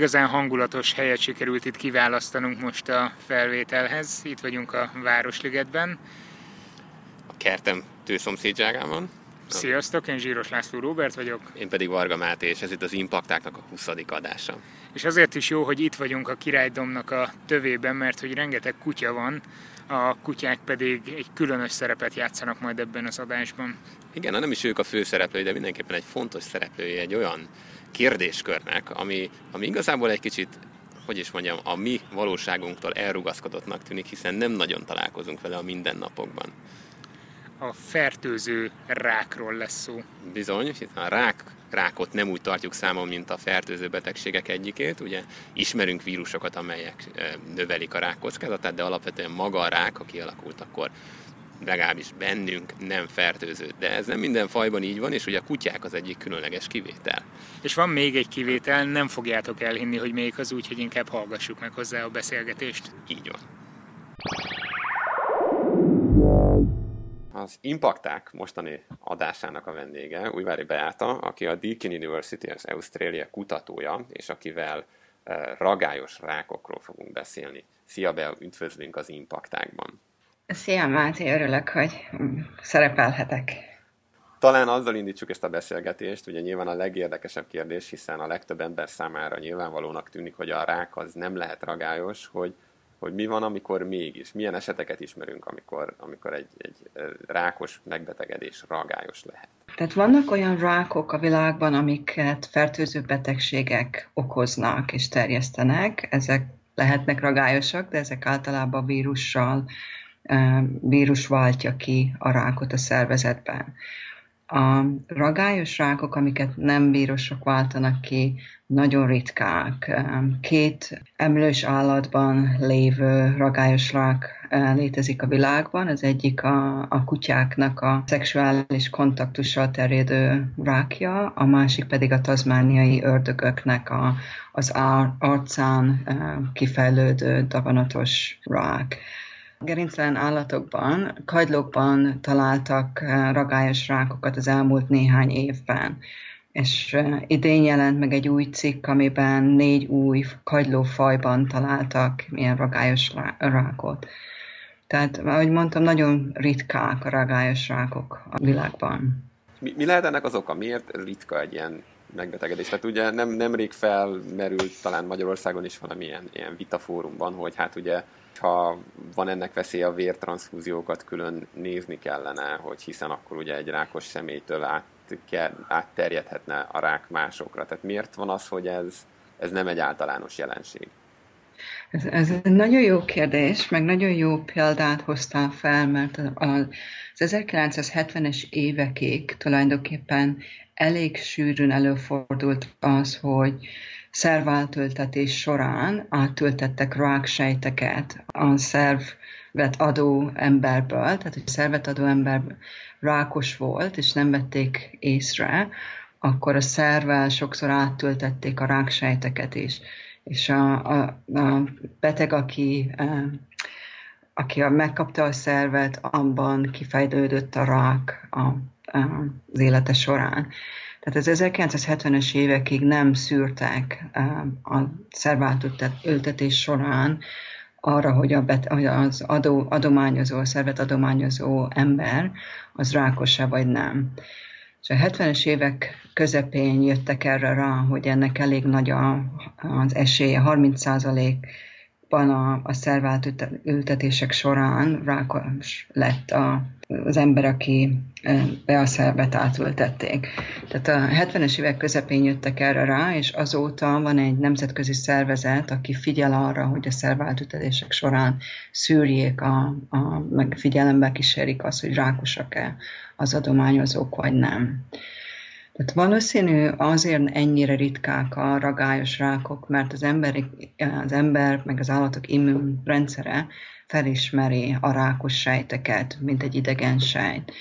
Igazán hangulatos helyet sikerült itt kiválasztanunk most a felvételhez. Itt vagyunk a Városligetben. A kertem tőszomszédságában. Sziasztok, én Zsíros László Róbert vagyok. Én pedig Varga Máté, és ez itt az Impaktáknak a 20. adása. És azért is jó, hogy itt vagyunk a királydomnak a tövében, mert hogy rengeteg kutya van, a kutyák pedig egy különös szerepet játszanak majd ebben az adásban. Igen, nem is ők a főszereplői, de mindenképpen egy fontos szereplői egy olyan kérdéskörnek, ami, ami igazából egy kicsit hogy is mondjam, a mi valóságunktól elrugaszkodottnak tűnik, hiszen nem nagyon találkozunk vele a mindennapokban. A fertőző rákról lesz szó. Bizony, a rák, rákot nem úgy tartjuk számon, mint a fertőző betegségek egyikét. Ugye ismerünk vírusokat, amelyek növelik a rák kockázatát, de alapvetően maga a rák, ha kialakult, akkor legalábbis bennünk nem fertőző. De ez nem minden fajban így van, és ugye a kutyák az egyik különleges kivétel. És van még egy kivétel, nem fogjátok elhinni, hogy még az úgy, hogy inkább hallgassuk meg hozzá a beszélgetést. Így van. Az Impakták mostani adásának a vendége Újvári Beáta, aki a Deakin University az Australia kutatója, és akivel eh, ragályos rákokról fogunk beszélni. Szia, Bea, üdvözlünk az Impaktákban! Szia Máté, örülök, hogy szerepelhetek. Talán azzal indítsuk ezt a beszélgetést, ugye nyilván a legérdekesebb kérdés, hiszen a legtöbb ember számára nyilvánvalónak tűnik, hogy a rák az nem lehet ragályos, hogy, hogy mi van, amikor mégis, milyen eseteket ismerünk, amikor, amikor egy, egy rákos megbetegedés ragályos lehet. Tehát vannak olyan rákok a világban, amiket fertőző betegségek okoznak és terjesztenek, ezek lehetnek ragályosak, de ezek általában vírussal, vírus váltja ki a rákot a szervezetben. A ragályos rákok, amiket nem vírusok váltanak ki, nagyon ritkák. Két emlős állatban lévő ragályos rák létezik a világban. Az egyik a, a kutyáknak a szexuális kontaktussal terjedő rákja, a másik pedig a tazmániai ördögöknek a, az arcán kifejlődő daganatos rák. Gerinctelen állatokban, kagylókban találtak eh, ragályos rákokat az elmúlt néhány évben. És eh, idén jelent meg egy új cikk, amiben négy új kagylófajban találtak ilyen ragályos rákot. Tehát, ahogy mondtam, nagyon ritkák a ragályos rákok a világban. Mi, mi lehet ennek az oka? Miért ritka egy ilyen megbetegedés? Tehát ugye nem, nemrég felmerült talán Magyarországon is valamilyen ilyen vitafórumban, hogy hát ugye ha van ennek veszélye a vértranszfúziókat külön nézni kellene, hogy hiszen akkor ugye egy rákos személytől át, átterjedhetne a rák másokra. Tehát miért van az, hogy ez, ez nem egy általános jelenség? Ez, ez egy nagyon jó kérdés, meg nagyon jó példát hoztál fel, mert az 1970-es évekig tulajdonképpen elég sűrűn előfordult az, hogy szerváltöltetés során átültettek ráksejteket a szervet adó emberből, tehát hogy szervet adó ember rákos volt, és nem vették észre, akkor a szervel sokszor átültették a ráksejteket is. És a, a, a beteg, aki, aki megkapta a szervet, abban kifejlődött a rák a, a, az élete során. Tehát az 1970-es évekig nem szűrtek a szerváltültetés során arra, hogy, a bet, hogy az adó, adományozó, szervet adományozó ember az rákos-e vagy nem. És a 70-es évek közepén jöttek erre rá, hogy ennek elég nagy a, az esélye, 30% ban a, a szerváltültetések során rákos lett a, az ember, aki be a szervet átültették. Tehát a 70-es évek közepén jöttek erre rá, és azóta van egy nemzetközi szervezet, aki figyel arra, hogy a szerváltültetések során szűrjék, a, a, meg figyelembe kísérik azt, hogy rákosak-e az adományozók, vagy nem. Tehát valószínű azért ennyire ritkák a ragályos rákok, mert az, emberi, az ember meg az állatok immunrendszere felismeri a rákos sejteket, mint egy idegen sejt.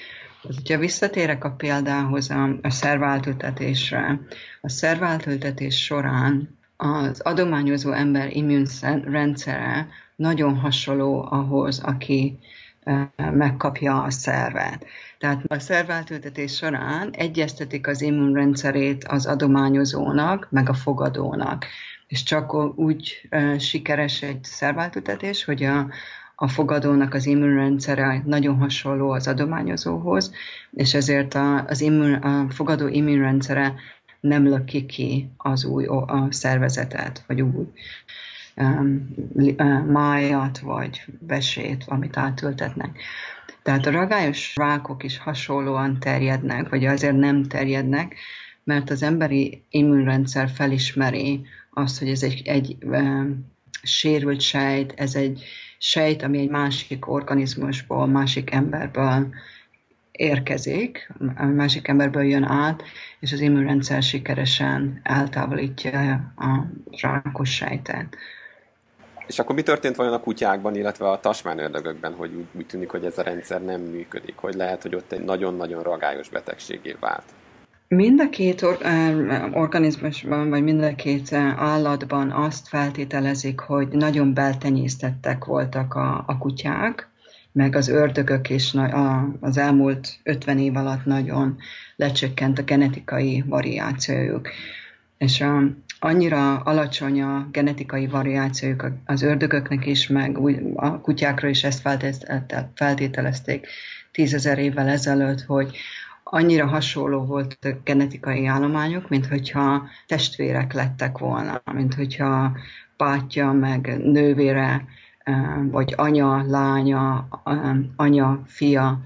Ha visszatérek a példához a, a szerváltültetésre, a szerváltültetés során az adományozó ember immunrendszere nagyon hasonló ahhoz, aki megkapja a szervet. Tehát a szerváltültetés során egyeztetik az immunrendszerét az adományozónak, meg a fogadónak. és csak úgy sikeres egy szerváltutatás, hogy a, a fogadónak az immunrendszere nagyon hasonló az adományozóhoz, és ezért a, az immun, a fogadó immunrendszere nem löki ki az új a szervezetet, vagy új um, májat, vagy besét, amit átültetnek. Tehát a ragályos rákok is hasonlóan terjednek, vagy azért nem terjednek, mert az emberi immunrendszer felismeri azt, hogy ez egy, egy um, sérült sejt, ez egy sejt, ami egy másik organizmusból, másik emberből érkezik, a másik emberből jön át, és az immunrendszer sikeresen eltávolítja a rákos sejtet. És akkor mi történt vajon a kutyákban, illetve a tasmánördögökben, hogy úgy, úgy tűnik, hogy ez a rendszer nem működik, hogy lehet, hogy ott egy nagyon-nagyon ragályos betegségé vált? Mind a két or- organizmusban, vagy mind a két állatban azt feltételezik, hogy nagyon beltenyésztettek voltak a, a kutyák, meg az ördögök is az elmúlt 50 év alatt nagyon lecsökkent a genetikai variációjuk. És a, annyira alacsony a genetikai variációjuk az ördögöknek is, meg a kutyákra is ezt feltételezték tízezer évvel ezelőtt, hogy annyira hasonló volt a genetikai állományok, mint hogyha testvérek lettek volna, mint hogyha bátyja meg nővére, vagy anya, lánya, anya, fia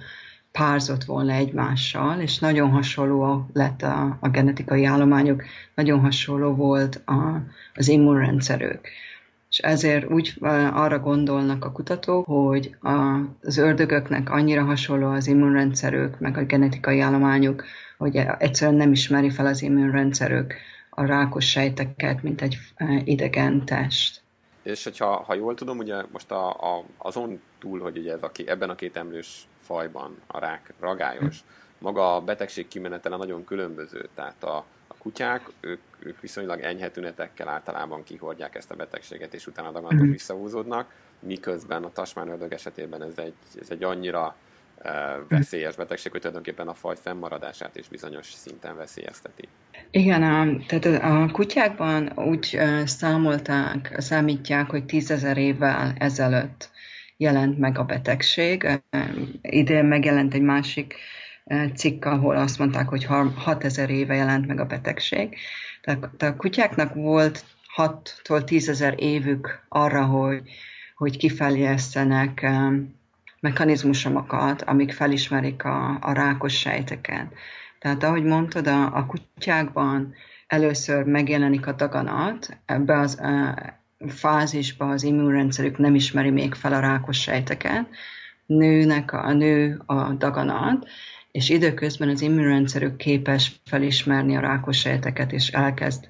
párzott volna egymással, és nagyon hasonló lett a, a genetikai állományok, nagyon hasonló volt a, az immunrendszerük. És ezért úgy arra gondolnak a kutatók, hogy az ördögöknek annyira hasonló az immunrendszerük, meg a genetikai állományuk, hogy egyszerűen nem ismeri fel az immunrendszerük a rákos sejteket, mint egy idegen test. És hogyha ha jól tudom, ugye most a, a, azon túl, hogy ugye ez a, ebben a két emlős fajban a rák ragályos, maga a betegség kimenetele nagyon különböző, tehát a, a kutyák, ők, ők viszonylag enyhe tünetekkel általában kihordják ezt a betegséget, és utána daganatok mm. visszahúzódnak, miközben a tasmánördög esetében ez egy, ez egy annyira veszélyes betegség, hogy tulajdonképpen a faj fennmaradását is bizonyos szinten veszélyezteti. Igen, a, tehát a kutyákban úgy számolták, számítják, hogy tízezer évvel ezelőtt jelent meg a betegség. Idén megjelent egy másik cikk, ahol azt mondták, hogy 6000 éve jelent meg a betegség. Tehát a kutyáknak volt 6-tól 10 ezer évük arra, hogy, hogy kifejlesztenek mechanizmusokat, amik felismerik a, a rákos sejteket. Tehát ahogy mondtad, a, a kutyákban először megjelenik a daganat, ebbe az a fázisba az immunrendszerük nem ismeri még fel a rákos sejteket, nőnek a, a nő a daganat, és időközben az immunrendszerük képes felismerni a rákos sejteket, és elkezd,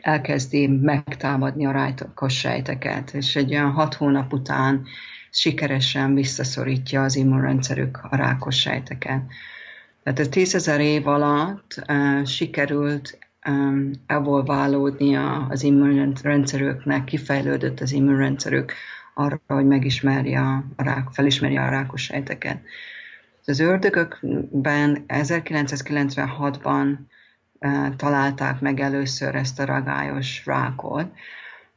elkezdi megtámadni a rákos sejteket, és egy olyan hat hónap után sikeresen visszaszorítja az immunrendszerük a rákos sejteket. Tehát a tízezer év alatt uh, sikerült um, evolválódni az immunrendszerüknek, kifejlődött az immunrendszerük arra, hogy megismerje a rák, felismerje a rákos sejteket. Az ördögökben 1996-ban uh, találták meg először ezt a ragályos rákot,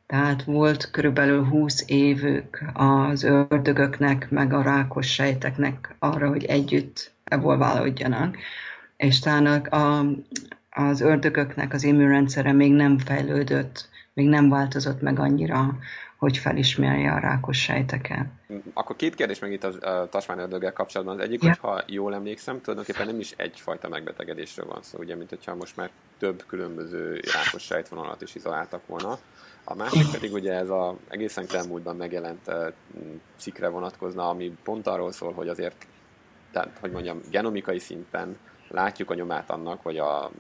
tehát volt körülbelül 20 évük az ördögöknek, meg a rákos sejteknek arra, hogy együtt evolválódjanak. És talán a, az ördögöknek az immunrendszere még nem fejlődött, még nem változott meg annyira, hogy felismerje a rákos sejteket. Akkor két kérdés meg itt a tasmánördöggel kapcsolatban. Az egyik, yeah. hogyha jól emlékszem, tulajdonképpen nem is egyfajta megbetegedésről van szó, ugye, mint hogyha most már több különböző rákos sejtvonalat is izoláltak volna. A másik pedig ugye ez a egészen kelmúltban megjelent cikkre vonatkozna, ami pont arról szól, hogy azért, tehát, hogy mondjam, genomikai szinten látjuk a nyomát annak, hogy a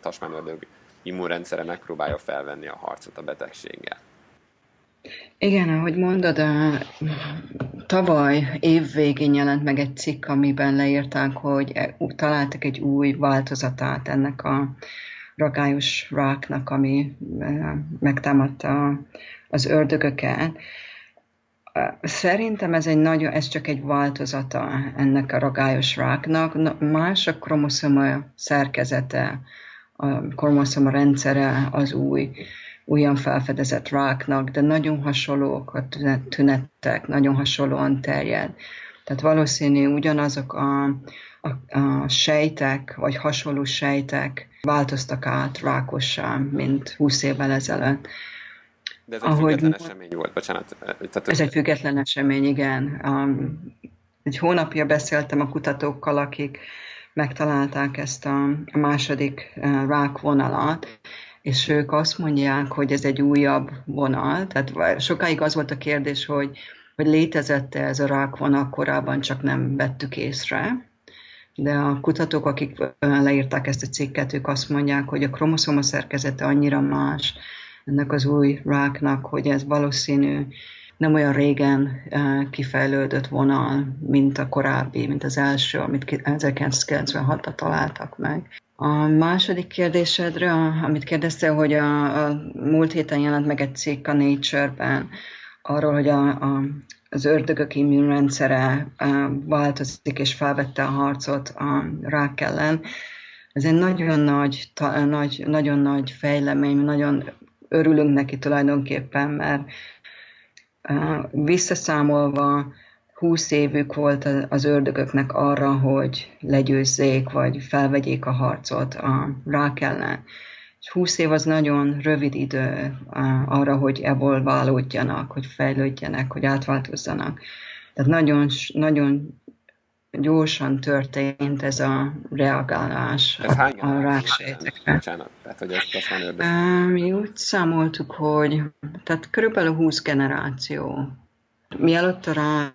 tasmánördög immunrendszere megpróbálja felvenni a harcot a betegséggel. Igen, ahogy mondod, a, tavaly év végén jelent meg egy cikk, amiben leírták, hogy e, találtak egy új változatát ennek a ragályos ráknak, ami megtámadta az ördögöket. Szerintem ez, egy nagyon, ez csak egy változata ennek a ragályos ráknak. Más a kromoszoma szerkezete, a kromoszoma rendszere az új újan felfedezett ráknak, de nagyon hasonlóak a tünetek, nagyon hasonlóan terjed. Tehát valószínű ugyanazok a, a, a sejtek, vagy hasonló sejtek változtak át rákossá, mint 20 évvel ezelőtt. De ez egy Ahogy, független esemény volt, bocsánat. Tehát, ez egy független esemény, igen. Um, egy hónapja beszéltem a kutatókkal, akik megtalálták ezt a, a második uh, rákvonalat, és ők azt mondják, hogy ez egy újabb vonal. Tehát sokáig az volt a kérdés, hogy, hogy létezette ez a rákvonal korábban, csak nem vettük észre. De a kutatók, akik leírták ezt a cikket, ők azt mondják, hogy a kromoszoma szerkezete annyira más ennek az új ráknak, hogy ez valószínű nem olyan régen kifejlődött vonal, mint a korábbi, mint az első, amit 1996-ban találtak meg. A második kérdésedre, amit kérdezte, hogy a, a múlt héten jelent meg egy cikk a Nature-ben arról, hogy a, a, az ördögök immunrendszere változik és felvette a harcot a rák ellen. Ez egy nagyon nagy, ta, nagy, nagyon nagy fejlemény, nagyon örülünk neki tulajdonképpen, mert visszaszámolva 20 évük volt az ördögöknek arra, hogy legyőzzék, vagy felvegyék a harcot a rák ellen. És 20 év az nagyon rövid idő arra, hogy evolválódjanak, hogy fejlődjenek, hogy átváltozzanak. Tehát nagyon, nagyon gyorsan történt ez a reagálás ez a, a ráksejtekre. Bocsánat, tehát hogy ezt azt Mi úgy számoltuk, hogy tehát körülbelül 20 generáció. Mielőtt a rá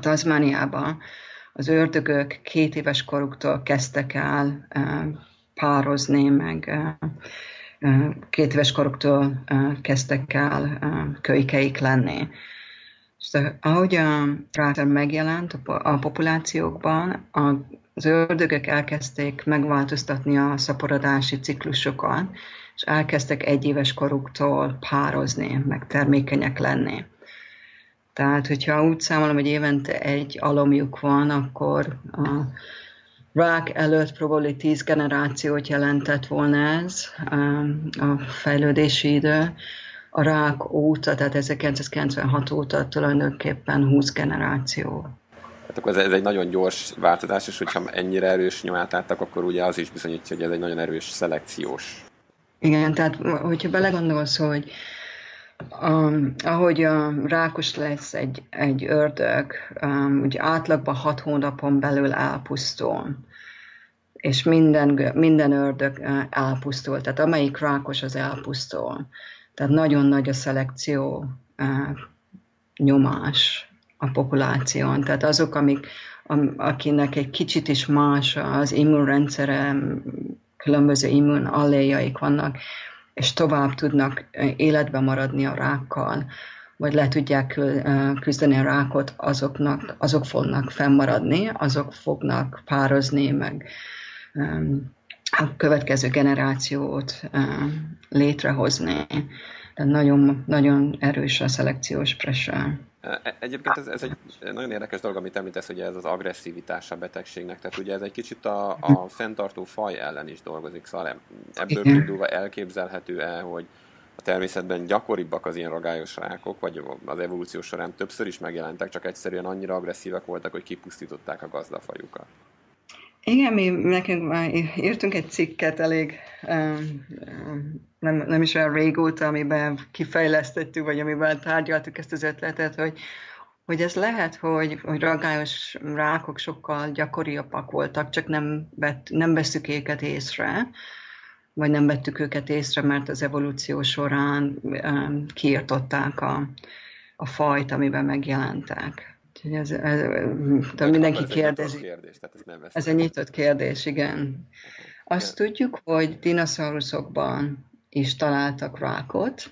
Tasmániában az ördögök két éves koruktól kezdtek el pározni, meg két éves koruktól kezdtek el kölykeik lenni. És ahogy a ráter megjelent a populációkban, az ördögök elkezdték megváltoztatni a szaporodási ciklusokat, és elkezdtek egyéves koruktól pározni, meg termékenyek lenni. Tehát, hogyha úgy számolom, hogy évente egy alomjuk van, akkor a rák előtt probably 10 generációt jelentett volna ez um, a fejlődési idő. A rák óta, tehát 1996 óta tulajdonképpen 20 generáció. Hát akkor ez egy nagyon gyors változás, és hogyha ennyire erős nyomát láttak, akkor ugye az is bizonyítja, hogy ez egy nagyon erős szelekciós. Igen, tehát hogyha belegondolsz, hogy Um, ahogy um, rákos lesz egy, egy ördög, um, ugye átlagban hat hónapon belül elpusztul, és minden, minden ördög uh, elpusztul, tehát amelyik rákos, az elpusztul. Tehát nagyon nagy a szelekció uh, nyomás a populáción. Tehát azok, amik, am, akinek egy kicsit is más az immunrendszere, különböző immun alléjaik vannak, és tovább tudnak életbe maradni a rákkal, vagy le tudják küzdeni a rákot, azoknak, azok fognak fennmaradni, azok fognak pározni, meg a következő generációt létrehozni. Tehát nagyon, nagyon erős a szelekciós pressure. E, egyébként ez, ez egy nagyon érdekes dolog, amit említesz, hogy ez az agresszivitás a betegségnek. Tehát ugye ez egy kicsit a, a fenntartó faj ellen is dolgozik. Szóval ebből kiindulva elképzelhető-e, hogy a természetben gyakoribbak az ilyen ragályos rákok, vagy az evolúció során többször is megjelentek, csak egyszerűen annyira agresszívek voltak, hogy kipusztították a gazdafajukat. Igen, mi nekünk már írtunk egy cikket elég nem, nem is olyan régóta, amiben kifejlesztettük, vagy amiben tárgyaltuk ezt az ötletet, hogy, hogy ez lehet, hogy, hogy ragályos rákok sokkal gyakoriabbak voltak, csak nem, vett, nem veszük őket észre, vagy nem vettük őket észre, mert az evolúció során um, kiirtották a, a fajt, amiben megjelentek. Úgyhogy ez, ez, de mindenki ez kérdezi. Kérdés, tehát ez, nem ez egy nyitott kérdés, igen. Azt igen. tudjuk, hogy dinoszauruszokban is találtak rákot,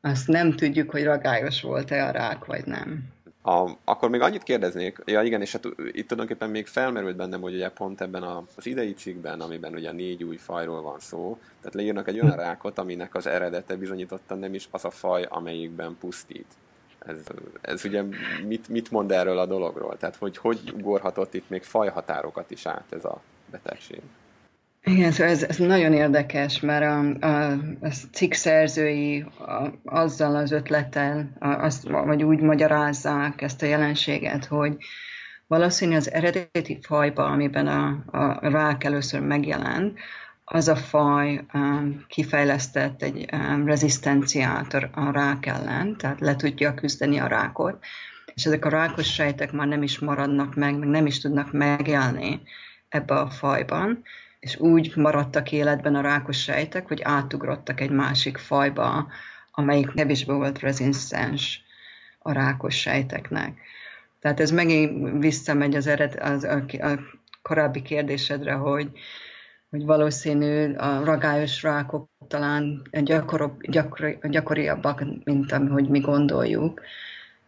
azt nem tudjuk, hogy ragályos volt-e a rák, vagy nem. A, akkor még annyit kérdeznék, ja igen, és hát itt tulajdonképpen még felmerült bennem, hogy ugye pont ebben az idei cikkben, amiben ugye négy új fajról van szó, tehát leírnak egy olyan rákot, aminek az eredete bizonyítottan nem is az a faj, amelyikben pusztít. Ez, ez ugye mit, mit mond erről a dologról? Tehát hogy hogy ugorhatott itt még fajhatárokat is át ez a betegség? Igen, szóval ez, ez nagyon érdekes, mert a, a, a cikk szerzői a, azzal az ötlettel, a, azt, vagy úgy magyarázzák ezt a jelenséget, hogy valószínű az eredeti fajba, amiben a, a rák először megjelent, az a faj um, kifejlesztett egy um, rezisztenciát a, rák ellen, tehát le tudja küzdeni a rákot, és ezek a rákos sejtek már nem is maradnak meg, meg nem is tudnak megélni ebbe a fajban, és úgy maradtak életben a rákos sejtek, hogy átugrottak egy másik fajba, amelyik kevésbé volt rezisztens a rákos sejteknek. Tehát ez megint visszamegy az, ered, az a, a korábbi kérdésedre, hogy, hogy valószínű a ragályos rákok talán gyakoribb, gyakori, gyakoriabbak, mint ahogy mi gondoljuk,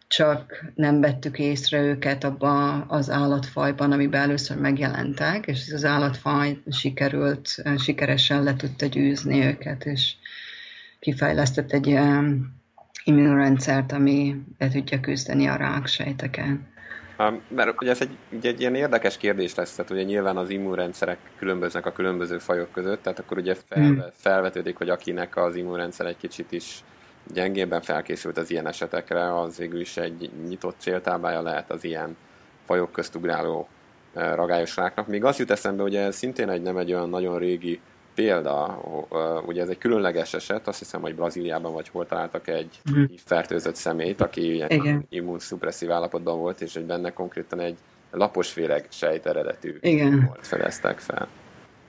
csak nem vettük észre őket abban az állatfajban, amiben először megjelentek, és az állatfaj sikerült, sikeresen le tudta győzni őket, és kifejlesztett egy um, immunrendszert, ami le tudja küzdeni a ráksejteken. Mert ugye ez egy, ugye egy ilyen érdekes kérdés lesz, tehát ugye nyilván az immunrendszerek különböznek a különböző fajok között, tehát akkor ugye felve, hmm. felvetődik, hogy akinek az immunrendszer egy kicsit is gyengébben felkészült az ilyen esetekre, az végül is egy nyitott céltáblája lehet az ilyen fajok közt ugráló ragályos ráknak. Még azt jut eszembe, hogy ez szintén egy nem egy olyan nagyon régi példa, ugye ez egy különleges eset, azt hiszem, hogy Brazíliában vagy hol találtak egy mm. fertőzött szemét, aki ilyen immunszupresszív állapotban volt, és hogy benne konkrétan egy laposféreg sejt eredetű Igen. volt fedeztek fel.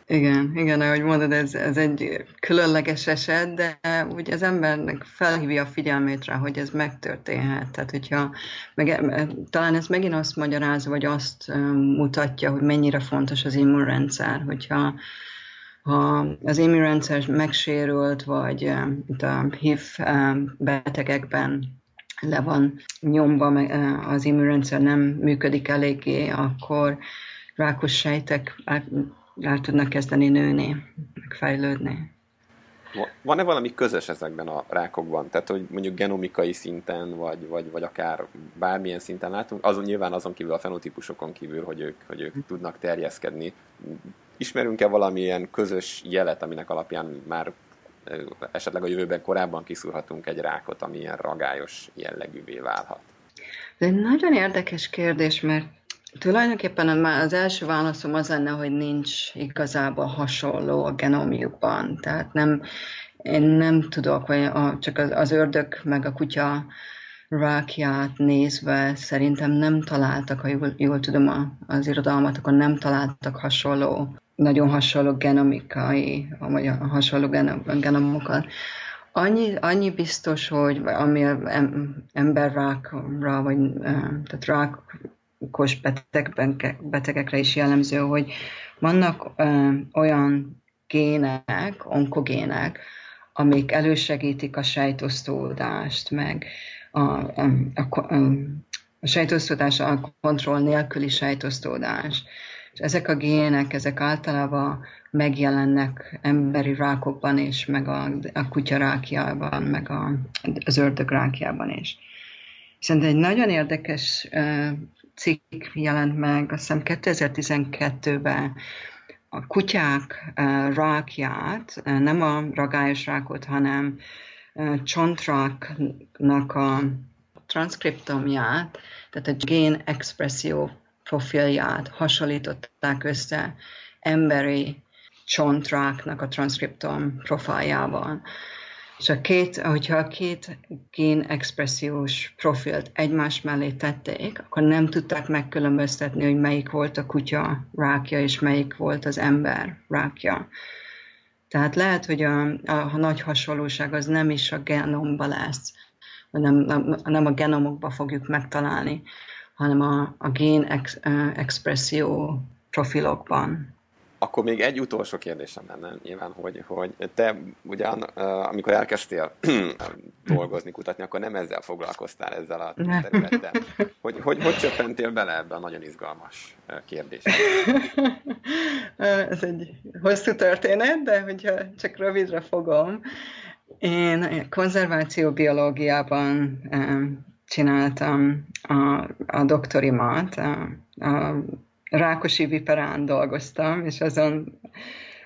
Igen, igen, ahogy mondod, ez, ez egy különleges eset, de úgy az embernek felhívja a figyelmét rá, hogy ez megtörténhet. Tehát, hogyha meg, talán ez megint azt magyarázza, vagy azt mutatja, hogy mennyire fontos az immunrendszer, hogyha ha az immunrendszer megsérült, vagy itt a HIV betegekben le van nyomva, az immunrendszer nem működik eléggé, akkor rákos sejtek el tudnak kezdeni nőni, megfejlődni. Van-e valami közös ezekben a rákokban? Tehát, hogy mondjuk genomikai szinten, vagy, vagy, vagy akár bármilyen szinten látunk, azon nyilván azon kívül a fenotípusokon kívül, hogy ők, hogy ők tudnak terjeszkedni. Ismerünk-e valamilyen közös jelet, aminek alapján már esetleg a jövőben korábban kiszúrhatunk egy rákot, ami ilyen ragályos jellegűvé válhat? Ez nagyon érdekes kérdés, mert Tulajdonképpen az első válaszom az lenne, hogy nincs igazából hasonló a genomjukban. Tehát nem, én nem tudok, vagy a, csak az, az ördög meg a kutya rákját nézve szerintem nem találtak, ha jól, jól tudom az irodalmat, akkor nem találtak hasonló, nagyon hasonló genomikai, vagy hasonló genom, genomokat. Annyi, annyi biztos, hogy ami emberrákra, vagy tehát rák kos betegben, betegekre is jellemző, hogy vannak olyan gének, onkogének, amik elősegítik a sejtosztódást, meg a, a, a, a sejtosztódás, a kontroll nélküli sejtosztódás. És ezek a gének, ezek általában megjelennek emberi rákokban is, meg a, a kutyarákjában, meg a, az ördögrákjában is. Szerintem egy nagyon érdekes cikk jelent meg, azt hiszem 2012-ben a kutyák eh, rákját, eh, nem a ragályos rákot, hanem eh, csontráknak a transzkriptomját, tehát a gén expresszió profilját hasonlították össze emberi csontráknak a transzkriptom profiljával. És a két, hogyha a két gén expressziós profilt egymás mellé tették, akkor nem tudták megkülönböztetni, hogy melyik volt a kutya rákja, és melyik volt az ember rákja. Tehát lehet, hogy a, a, a nagy hasonlóság az nem is a genomba lesz, nem, nem, nem a genomokba fogjuk megtalálni, hanem a, a gén ex, expresszió profilokban. Akkor még egy utolsó kérdésem lenne nyilván, hogy, hogy te ugyan, amikor elkezdtél dolgozni, kutatni, akkor nem ezzel foglalkoztál, ezzel a területtel. Hogy, hogy, hogy csöppentél bele ebbe a nagyon izgalmas kérdésbe? Ez egy hosszú történet, de hogyha csak rövidre fogom, én konzerváció biológiában csináltam a, a doktorimat, a, a Rákosi Viperán dolgoztam, és azon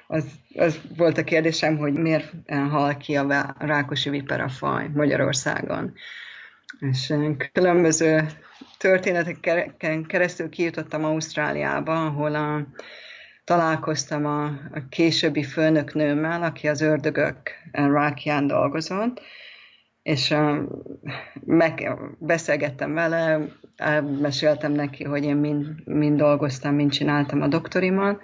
az, az volt a kérdésem, hogy miért hal ki a rákosi vipera faj Magyarországon. És különböző történeteken keresztül kijutottam Ausztráliába, ahol a, találkoztam a, a későbbi főnöknőmmel, aki az ördögök rákján dolgozott, és meg, beszélgettem vele, elmeséltem neki, hogy én mind, mind dolgoztam, mind csináltam a doktorimat,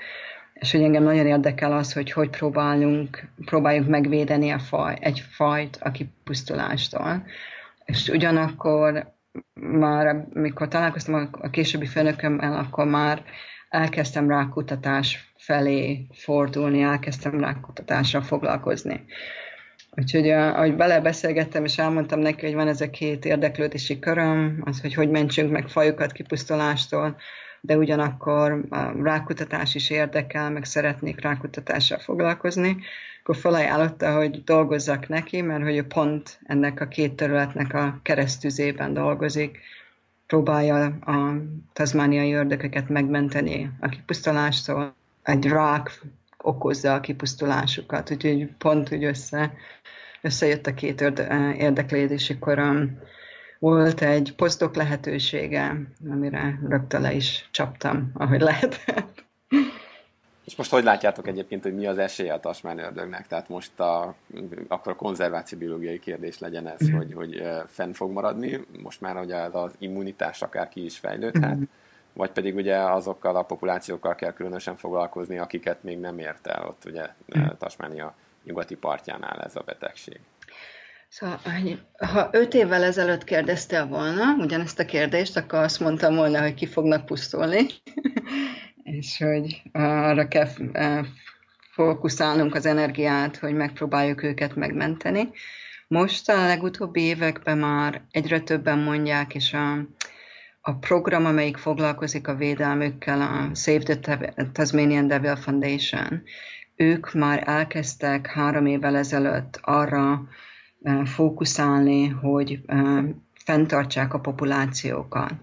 és hogy engem nagyon érdekel az, hogy hogy próbálunk, próbáljuk megvédeni a faj, egy fajt a kipusztulástól. És ugyanakkor már, amikor találkoztam a, későbbi főnökömmel, akkor már elkezdtem rákutatás felé fordulni, elkezdtem rákutatásra foglalkozni. Úgyhogy ahogy belebeszélgettem, és elmondtam neki, hogy van ez a két érdeklődési köröm, az, hogy hogy mentsünk meg fajokat kipusztulástól, de ugyanakkor a rákutatás is érdekel, meg szeretnék rákutatással foglalkozni, akkor felajánlotta, hogy dolgozzak neki, mert hogy ő pont ennek a két területnek a keresztüzében dolgozik, próbálja a tazmániai ördököket megmenteni a kipusztulástól. Egy rák okozza a kipusztulásukat, úgyhogy pont úgy össze, összejött a két érdeklődési korom volt egy posztok lehetősége, amire rögtön le is csaptam, ahogy lehetett. És most hogy látjátok egyébként, hogy mi az esélye a tasmán ördögnek? Tehát most a, akkor a konzerváció biológiai kérdés legyen ez, hogy, hogy fenn fog maradni, most már ugye az immunitás akár ki is fejlődhet, mm. Vagy pedig ugye azokkal a populációkkal kell különösen foglalkozni, akiket még nem ért el ott ugye mm. Tasmánia nyugati partjánál ez a betegség. Szóval, ha öt évvel ezelőtt kérdeztél volna ugyanezt a kérdést, akkor azt mondtam volna, hogy ki fognak pusztulni, és hogy arra kell fókuszálnunk az energiát, hogy megpróbáljuk őket megmenteni. Most a legutóbbi években már egyre többen mondják, és a, a program, amelyik foglalkozik a védelmükkel, a Save the Tasmanian Devil Foundation, ők már elkezdtek három évvel ezelőtt arra fókuszálni, hogy fenntartsák a populációkat.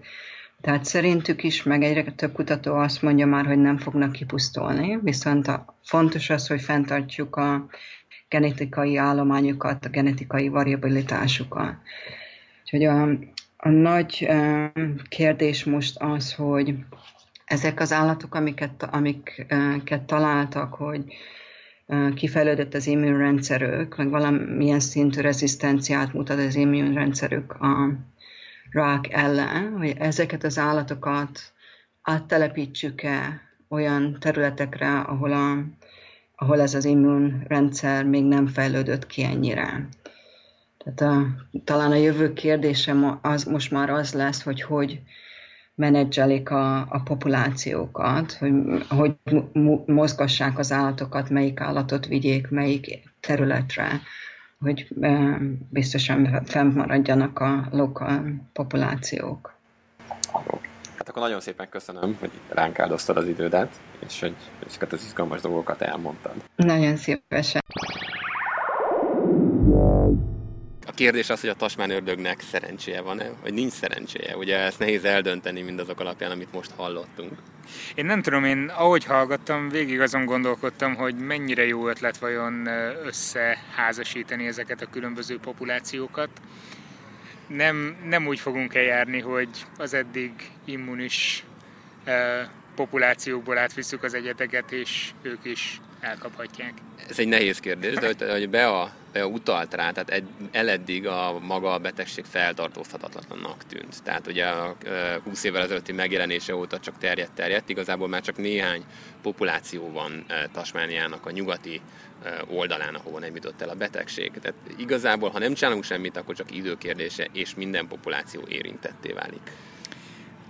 Tehát szerintük is, meg egyre több kutató azt mondja már, hogy nem fognak kipusztulni, viszont a, fontos az, hogy fenntartjuk a genetikai állományokat, a genetikai variabilitásukat. Úgyhogy a, a nagy kérdés most az, hogy ezek az állatok, amiket, amiket találtak, hogy kifejlődött az immunrendszerük, meg valamilyen szintű rezisztenciát mutat az immunrendszerük a rák ellen, hogy ezeket az állatokat áttelepítsük-e olyan területekre, ahol, a, ahol ez az immunrendszer még nem fejlődött ki ennyire. Tehát a, talán a jövő kérdése az, most már az lesz, hogy hogy menedzselik a, a populációkat, hogy, hogy mozgassák az állatokat, melyik állatot vigyék, melyik területre, hogy biztosan fennmaradjanak a lokal populációk. Hát akkor nagyon szépen köszönöm, hogy ránk áldoztad az idődet, és hogy ezeket az izgalmas dolgokat elmondtad. Nagyon szívesen. A kérdés az, hogy a tasmán ördögnek szerencséje van-e, vagy nincs szerencséje. Ugye ezt nehéz eldönteni mindazok alapján, amit most hallottunk. Én nem tudom, én ahogy hallgattam, végig azon gondolkodtam, hogy mennyire jó ötlet vajon összeházasítani ezeket a különböző populációkat. Nem, nem úgy fogunk eljárni, hogy az eddig immunis populációkból átvisszük az egyeteket, és ők is elkaphatják. Ez egy nehéz kérdés, de hogy, hogy be a utalt rá, tehát egy, eleddig a maga a betegség feltartózhatatlannak tűnt. Tehát ugye a 20 évvel ezelőtti megjelenése óta csak terjedt, terjedt, igazából már csak néhány populáció van Tasmániának a nyugati oldalán, ahol nem jutott el a betegség. Tehát igazából, ha nem csinálunk semmit, akkor csak időkérdése, és minden populáció érintetté válik.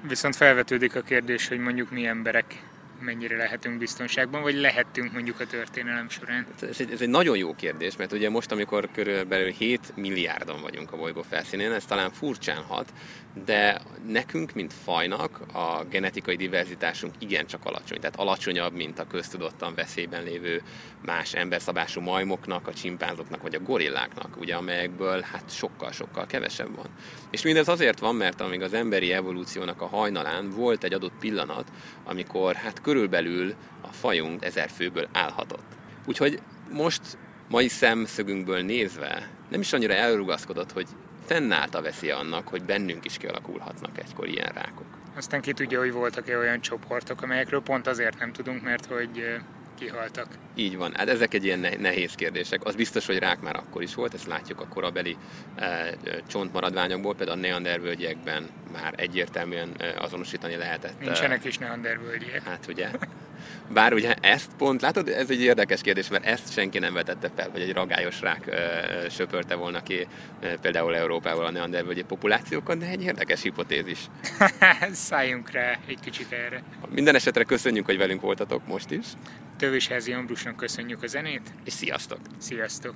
Viszont felvetődik a kérdés, hogy mondjuk mi emberek mennyire lehetünk biztonságban, vagy lehettünk mondjuk a történelem során? Ez egy, ez egy nagyon jó kérdés, mert ugye most, amikor körülbelül 7 milliárdan vagyunk a bolygó felszínén, ez talán furcsán hat, de nekünk, mint fajnak, a genetikai diverzitásunk igencsak alacsony, tehát alacsonyabb, mint a köztudottan veszélyben lévő más emberszabású majmoknak, a csimpánzoknak vagy a gorilláknak, ugye, amelyekből hát sokkal-sokkal kevesebb van. És mindez azért van, mert amíg az emberi evolúciónak a hajnalán volt egy adott pillanat, amikor hát körülbelül a fajunk ezer főből állhatott. Úgyhogy most mai szemszögünkből nézve nem is annyira elrugaszkodott, hogy fennállt a veszély annak, hogy bennünk is kialakulhatnak egykor ilyen rákok. Aztán ki tudja, hogy voltak-e olyan csoportok, amelyekről pont azért nem tudunk, mert hogy kihaltak. Így van, hát ezek egy ilyen nehéz kérdések. Az biztos, hogy rák már akkor is volt, ezt látjuk a korabeli e, csontmaradványokból, például a neandervölgyekben már egyértelműen azonosítani lehetett. Nincsenek is neandervölgyek. Hát ugye, Bár ugye ezt pont, látod, ez egy érdekes kérdés, mert ezt senki nem vetette fel, hogy egy ragályos rák ö, söpörte volna ki ö, például Európával a neandervölgyi populációkat, de egy érdekes hipotézis. Szálljunk rá egy kicsit erre. Minden esetre köszönjük, hogy velünk voltatok most is. Tövésházi Ambrusnak köszönjük a zenét. És sziasztok! Sziasztok!